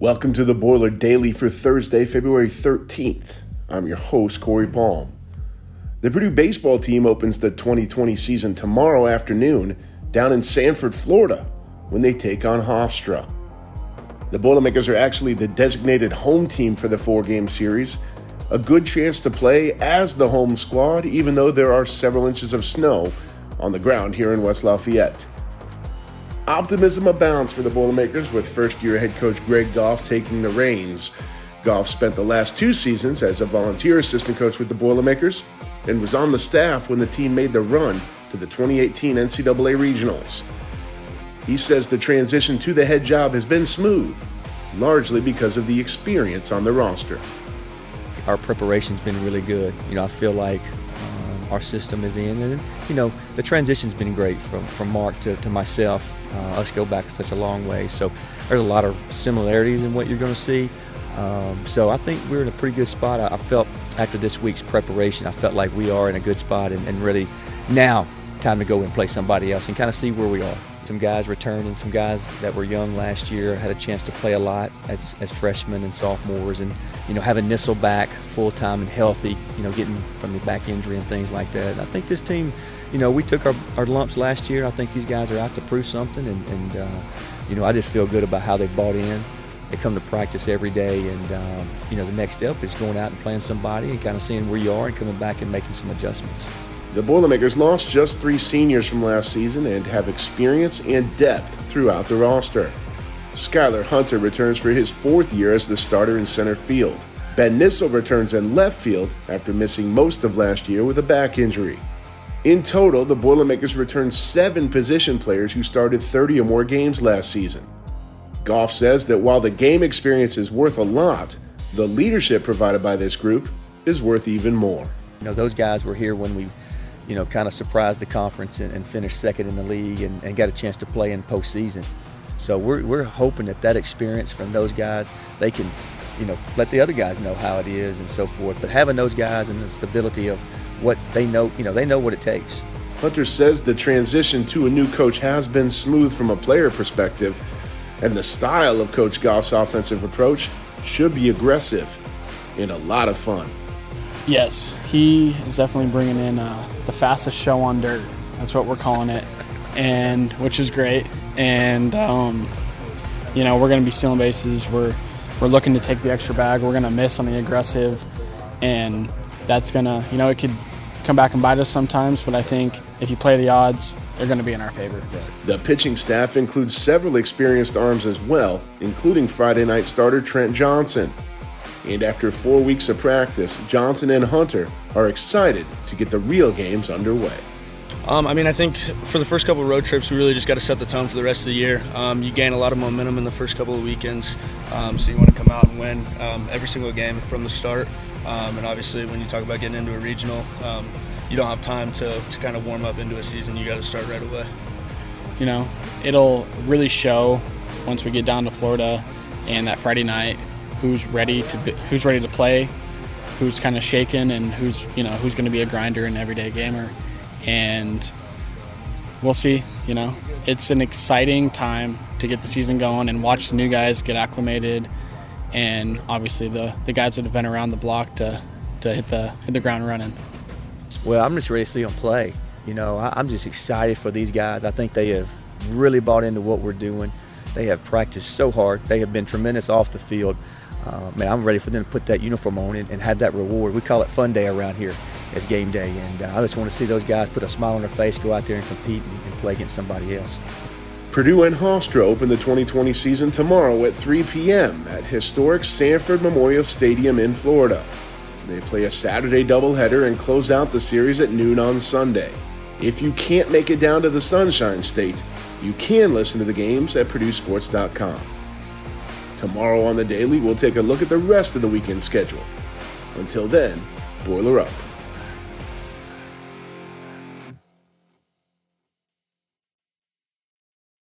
Welcome to the Boiler Daily for Thursday, February 13th. I'm your host, Corey Palm. The Purdue baseball team opens the 2020 season tomorrow afternoon down in Sanford, Florida, when they take on Hofstra. The Boilermakers are actually the designated home team for the four game series, a good chance to play as the home squad, even though there are several inches of snow on the ground here in West Lafayette. Optimism abounds for the Boilermakers with first year head coach Greg Goff taking the reins. Goff spent the last two seasons as a volunteer assistant coach with the Boilermakers and was on the staff when the team made the run to the 2018 NCAA Regionals. He says the transition to the head job has been smooth, largely because of the experience on the roster. Our preparation's been really good. You know, I feel like our system is in, and you know, the transition's been great from from Mark to, to myself. Uh, us go back such a long way, so there's a lot of similarities in what you're going to see. Um, so I think we're in a pretty good spot. I, I, felt after this week's preparation, I felt like we are in a good spot, and, and really now time to go and play somebody else and kind of see where we are some guys returning, some guys that were young last year had a chance to play a lot as, as freshmen and sophomores, and you know having Nisle back full time and healthy, you know getting from the back injury and things like that. I think this team, you know, we took our, our lumps last year. I think these guys are out to prove something, and, and uh, you know I just feel good about how they bought in. They come to practice every day, and um, you know the next step is going out and playing somebody and kind of seeing where you are and coming back and making some adjustments. The Boilermakers lost just three seniors from last season and have experience and depth throughout the roster. Skylar Hunter returns for his fourth year as the starter in center field. Ben Nisle returns in left field after missing most of last year with a back injury. In total, the Boilermakers returned seven position players who started 30 or more games last season. Goff says that while the game experience is worth a lot, the leadership provided by this group is worth even more. You know, those guys were here when we you know, kind of surprised the conference and, and finished second in the league and, and, got a chance to play in postseason. So we're, we're hoping that that experience from those guys, they can, you know, let the other guys know how it is and so forth. But having those guys and the stability of what they know, you know, they know what it takes. Hunter says the transition to a new coach has been smooth from a player perspective, and the style of Coach Goff's offensive approach should be aggressive and a lot of fun. Yes, he is definitely bringing in uh, the fastest show on dirt. That's what we're calling it, and which is great. And um, you know, we're going to be stealing bases. We're we're looking to take the extra bag. We're going to miss on the aggressive, and that's going to you know it could come back and bite us sometimes. But I think if you play the odds, they're going to be in our favor. The pitching staff includes several experienced arms as well, including Friday night starter Trent Johnson. And after four weeks of practice, Johnson and Hunter are excited to get the real games underway. Um, I mean, I think for the first couple of road trips, we really just got to set the tone for the rest of the year. Um, you gain a lot of momentum in the first couple of weekends, um, so you want to come out and win um, every single game from the start. Um, and obviously, when you talk about getting into a regional, um, you don't have time to, to kind of warm up into a season. You got to start right away. You know, it'll really show once we get down to Florida and that Friday night who's ready to be, who's ready to play, who's kind of shaken, and who's you know who's going to be a grinder and everyday gamer, and we'll see. You know, it's an exciting time to get the season going and watch the new guys get acclimated, and obviously the the guys that have been around the block to to hit the hit the ground running. Well, I'm just ready to see them play. You know, I'm just excited for these guys. I think they have really bought into what we're doing. They have practiced so hard. They have been tremendous off the field uh, man, I'm ready for them to put that uniform on and, and, have that reward. We call it fun day around here as game day, and uh, I just want to see those guys put a smile on their face, go out there and compete and, and play against somebody else. Purdue and Hofstra open the 2020 season tomorrow at 3 p.m. at historic Sanford Memorial Stadium in Florida. They play a Saturday doubleheader and close out the series at noon on Sunday. If you can't make it down to the Sunshine State, you can listen to the games at PurdueSports.com. Tomorrow on the Daily, we'll take a look at the rest of the weekend schedule. Until then, boiler up.